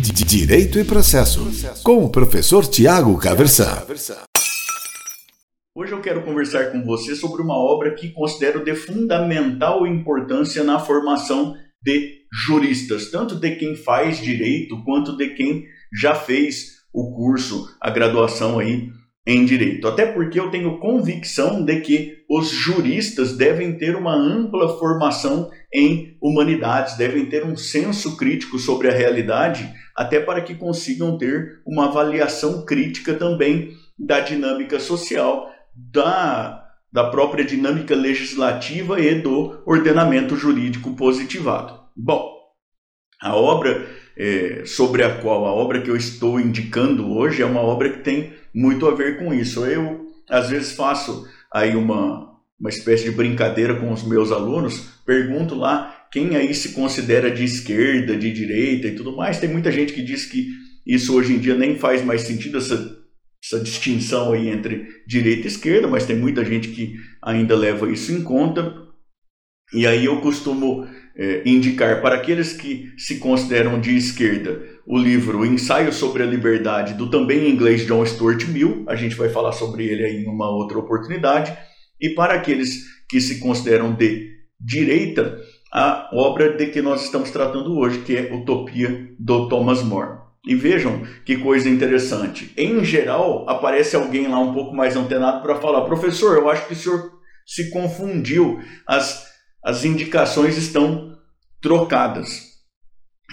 Direito e Processo, com o professor Tiago Caversan. Hoje eu quero conversar com você sobre uma obra que considero de fundamental importância na formação de juristas, tanto de quem faz direito quanto de quem já fez o curso, a graduação aí em direito. Até porque eu tenho convicção de que os juristas devem ter uma ampla formação em humanidades, devem ter um senso crítico sobre a realidade, até para que consigam ter uma avaliação crítica também da dinâmica social, da, da própria dinâmica legislativa e do ordenamento jurídico positivado. Bom, a obra é, sobre a qual a obra que eu estou indicando hoje é uma obra que tem muito a ver com isso. Eu às vezes faço aí uma, uma espécie de brincadeira com os meus alunos, pergunto lá quem aí se considera de esquerda, de direita e tudo mais. Tem muita gente que diz que isso hoje em dia nem faz mais sentido essa, essa distinção aí entre direita e esquerda, mas tem muita gente que ainda leva isso em conta. E aí eu costumo é, indicar para aqueles que se consideram de esquerda o livro Ensaio sobre a Liberdade, do também inglês John Stuart Mill, a gente vai falar sobre ele aí em uma outra oportunidade, e para aqueles que se consideram de direita, a obra de que nós estamos tratando hoje, que é Utopia, do Thomas More. E vejam que coisa interessante. Em geral, aparece alguém lá um pouco mais antenado para falar: professor, eu acho que o senhor se confundiu. As as indicações estão trocadas.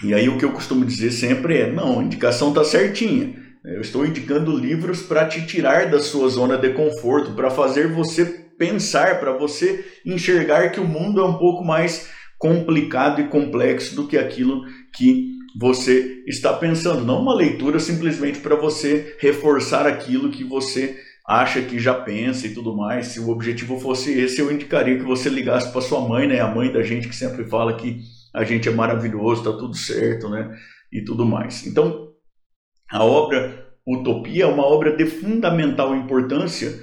E aí o que eu costumo dizer sempre é: não, a indicação está certinha. Eu estou indicando livros para te tirar da sua zona de conforto, para fazer você pensar, para você enxergar que o mundo é um pouco mais complicado e complexo do que aquilo que você está pensando. Não uma leitura simplesmente para você reforçar aquilo que você acha que já pensa e tudo mais. Se o objetivo fosse esse, eu indicaria que você ligasse para sua mãe, né? A mãe da gente que sempre fala que a gente é maravilhoso, tá tudo certo, né? E tudo mais. Então, a obra Utopia é uma obra de fundamental importância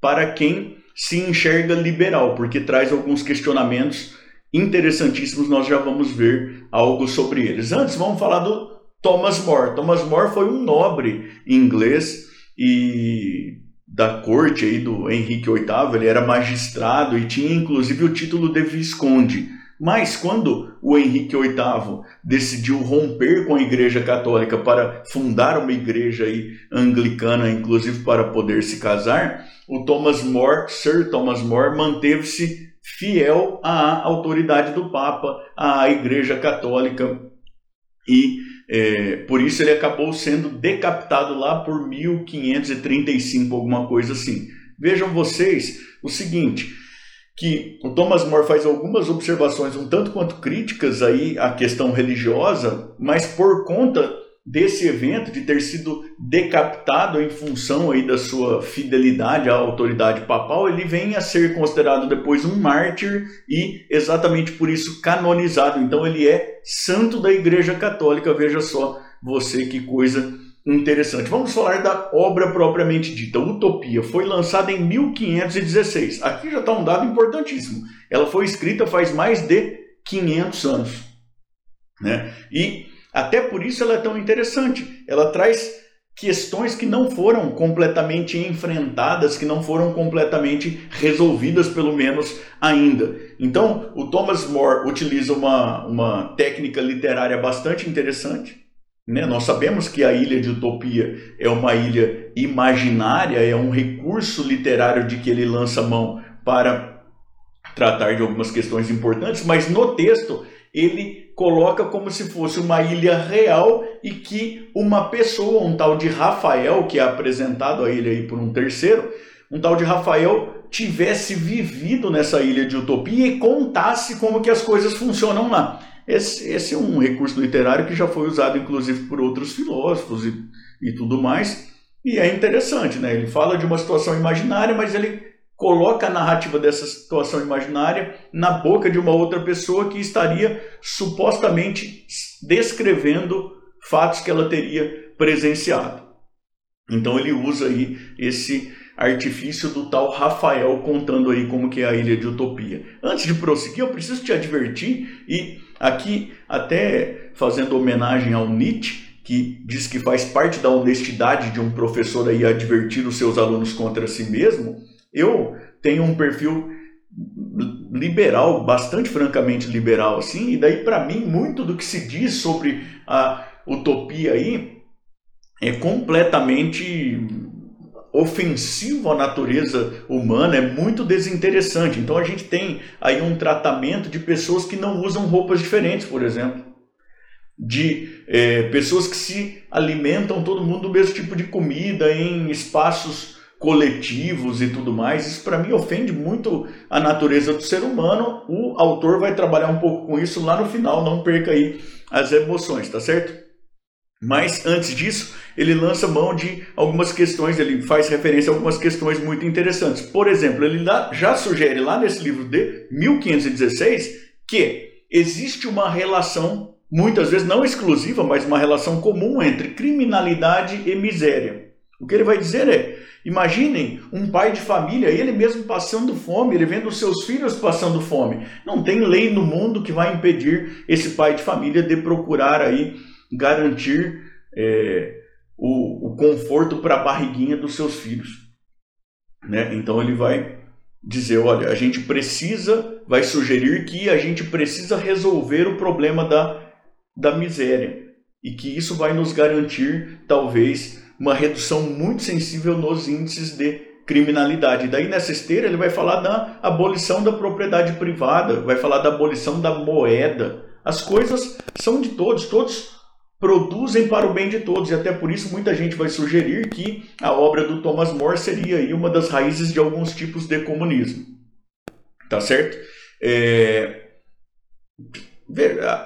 para quem se enxerga liberal, porque traz alguns questionamentos interessantíssimos, nós já vamos ver algo sobre eles. Antes, vamos falar do Thomas More. Thomas More foi um nobre inglês e da corte aí do Henrique VIII, ele era magistrado e tinha inclusive o título de visconde. Mas quando o Henrique VIII decidiu romper com a Igreja Católica para fundar uma igreja aí anglicana, inclusive para poder se casar, o Thomas More, Sir Thomas More, manteve-se fiel à autoridade do Papa, à Igreja Católica e é, por isso ele acabou sendo decapitado lá por 1535, alguma coisa assim. Vejam vocês o seguinte, que o Thomas More faz algumas observações um tanto quanto críticas aí à questão religiosa, mas por conta desse evento de ter sido decapitado em função aí da sua fidelidade à autoridade papal, ele vem a ser considerado depois um mártir e exatamente por isso canonizado. Então ele é santo da Igreja Católica. Veja só você que coisa interessante. Vamos falar da obra propriamente dita. Utopia foi lançada em 1516. Aqui já está um dado importantíssimo. Ela foi escrita faz mais de 500 anos, né? E até por isso ela é tão interessante. Ela traz questões que não foram completamente enfrentadas, que não foram completamente resolvidas, pelo menos ainda. Então, o Thomas More utiliza uma, uma técnica literária bastante interessante. Né? Nós sabemos que a Ilha de Utopia é uma ilha imaginária, é um recurso literário de que ele lança mão para tratar de algumas questões importantes, mas no texto ele coloca como se fosse uma ilha real e que uma pessoa, um tal de Rafael, que é apresentado a ele aí por um terceiro, um tal de Rafael tivesse vivido nessa ilha de utopia e contasse como que as coisas funcionam lá. Esse, esse é um recurso literário que já foi usado inclusive por outros filósofos e, e tudo mais. E é interessante, né? Ele fala de uma situação imaginária, mas ele coloca a narrativa dessa situação imaginária na boca de uma outra pessoa que estaria supostamente descrevendo fatos que ela teria presenciado. Então ele usa aí esse artifício do tal Rafael contando aí como que é a ilha de utopia. Antes de prosseguir, eu preciso te advertir e aqui até fazendo homenagem ao Nietzsche, que diz que faz parte da honestidade de um professor aí advertir os seus alunos contra si mesmo, eu tenho um perfil liberal, bastante francamente liberal assim, e daí para mim muito do que se diz sobre a utopia aí é completamente ofensivo à natureza humana, é muito desinteressante. Então a gente tem aí um tratamento de pessoas que não usam roupas diferentes, por exemplo. De é, pessoas que se alimentam todo mundo do mesmo tipo de comida em espaços coletivos e tudo mais. Isso para mim ofende muito a natureza do ser humano. O autor vai trabalhar um pouco com isso lá no final, não perca aí as emoções, tá certo? Mas antes disso, ele lança mão de algumas questões, ele faz referência a algumas questões muito interessantes. Por exemplo, ele já sugere lá nesse livro de 1516 que existe uma relação, muitas vezes não exclusiva, mas uma relação comum entre criminalidade e miséria. O que ele vai dizer é: imaginem um pai de família, ele mesmo passando fome, ele vendo seus filhos passando fome. Não tem lei no mundo que vai impedir esse pai de família de procurar aí garantir é, o, o conforto para a barriguinha dos seus filhos. Né? Então ele vai dizer, olha, a gente precisa, vai sugerir que a gente precisa resolver o problema da, da miséria e que isso vai nos garantir, talvez, uma redução muito sensível nos índices de criminalidade. Daí nessa esteira ele vai falar da abolição da propriedade privada, vai falar da abolição da moeda. As coisas são de todos, todos produzem para o bem de todos, e até por isso muita gente vai sugerir que a obra do Thomas More seria uma das raízes de alguns tipos de comunismo. Tá certo? É...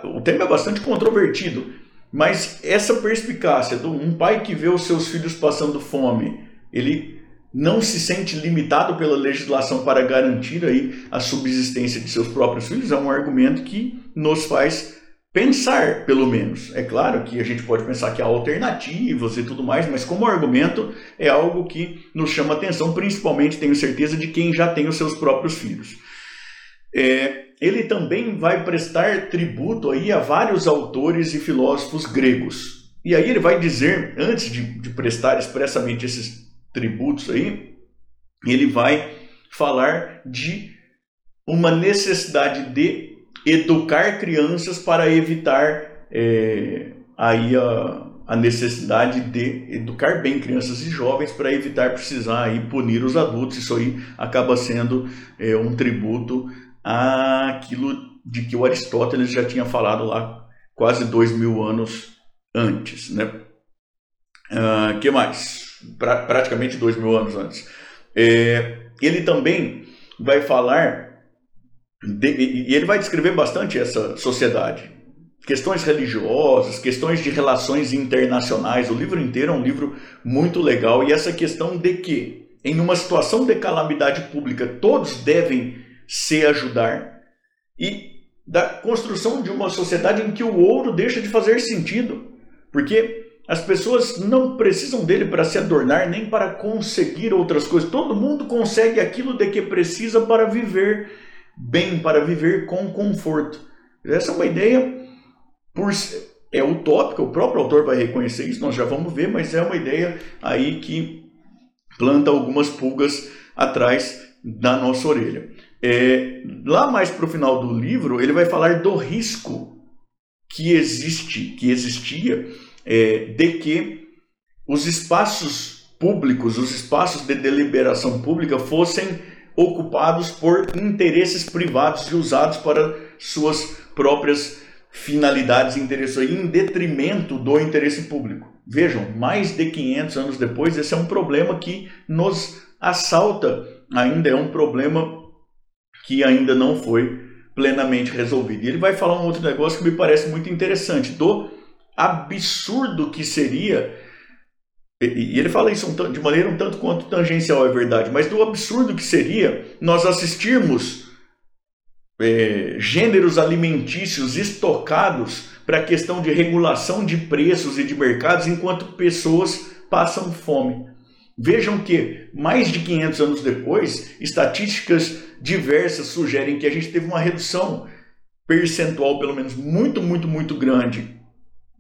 O tema é bastante controvertido, mas essa perspicácia de um pai que vê os seus filhos passando fome, ele não se sente limitado pela legislação para garantir aí a subsistência de seus próprios filhos, é um argumento que nos faz pensar, pelo menos. É claro que a gente pode pensar que há alternativas e tudo mais, mas como argumento é algo que nos chama atenção, principalmente, tenho certeza, de quem já tem os seus próprios filhos. É, ele também vai prestar tributo aí a vários autores e filósofos gregos. E aí ele vai dizer, antes de, de prestar expressamente esses tributos aí, ele vai falar de uma necessidade de educar crianças para evitar é, aí a, a necessidade de educar bem crianças e jovens para evitar precisar aí punir os adultos. Isso aí acaba sendo é, um tributo àquilo de que o Aristóteles já tinha falado lá quase dois mil anos antes, né? Uh, que mais? Pra, praticamente dois mil anos antes. É, ele também vai falar de, e ele vai descrever bastante essa sociedade. Questões religiosas, questões de relações internacionais. O livro inteiro é um livro muito legal. E essa questão de que, em uma situação de calamidade pública, todos devem se ajudar. E da construção de uma sociedade em que o ouro deixa de fazer sentido. Porque as pessoas não precisam dele para se adornar, nem para conseguir outras coisas. Todo mundo consegue aquilo de que precisa para viver bem, para viver com conforto. Essa é uma ideia por é utópica, o próprio autor vai reconhecer isso, nós já vamos ver, mas é uma ideia aí que planta algumas pulgas atrás da nossa orelha. É, lá mais para o final do livro, ele vai falar do risco que existe, que existia, é, de que os espaços públicos, os espaços de deliberação pública fossem ocupados por interesses privados e usados para suas próprias finalidades e interesses, em detrimento do interesse público. Vejam, mais de 500 anos depois, esse é um problema que nos assalta, ainda é um problema que ainda não foi plenamente resolvido. E ele vai falar um outro negócio que me parece muito interessante, do absurdo que seria e ele fala isso de maneira um tanto quanto tangencial, é verdade, mas do absurdo que seria nós assistirmos é, gêneros alimentícios estocados para a questão de regulação de preços e de mercados enquanto pessoas passam fome. Vejam que, mais de 500 anos depois, estatísticas diversas sugerem que a gente teve uma redução percentual, pelo menos muito, muito, muito grande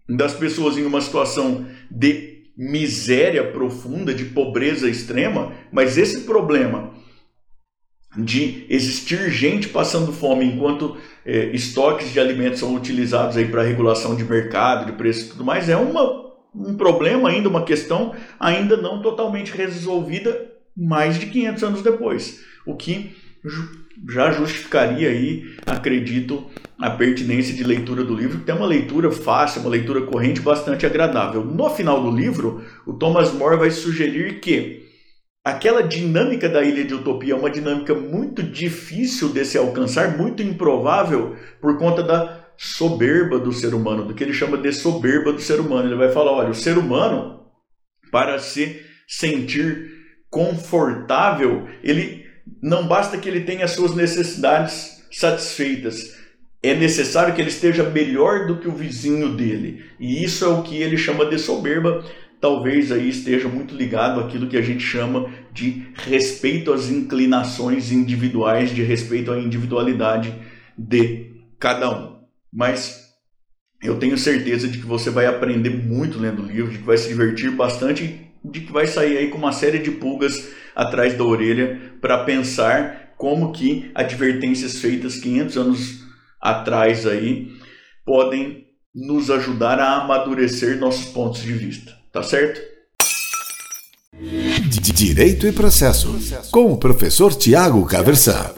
das pessoas em uma situação de miséria profunda, de pobreza extrema, mas esse problema de existir gente passando fome enquanto é, estoques de alimentos são utilizados aí para regulação de mercado, de preço e tudo mais, é uma, um problema ainda, uma questão ainda não totalmente resolvida mais de 500 anos depois, o que já justificaria aí, acredito, a pertinência de leitura do livro, que tem uma leitura fácil, uma leitura corrente bastante agradável. No final do livro, o Thomas More vai sugerir que aquela dinâmica da Ilha de Utopia é uma dinâmica muito difícil de se alcançar, muito improvável por conta da soberba do ser humano, do que ele chama de soberba do ser humano. Ele vai falar, olha, o ser humano para se sentir confortável, ele não basta que ele tenha as suas necessidades satisfeitas, é necessário que ele esteja melhor do que o vizinho dele. E isso é o que ele chama de soberba. Talvez aí esteja muito ligado àquilo que a gente chama de respeito às inclinações individuais, de respeito à individualidade de cada um. Mas eu tenho certeza de que você vai aprender muito lendo o livro, de que vai se divertir bastante, de que vai sair aí com uma série de pulgas atrás da orelha para pensar como que advertências feitas 500 anos atrás aí podem nos ajudar a amadurecer nossos pontos de vista, tá certo? Direito e processo, com o professor Tiago Caversan.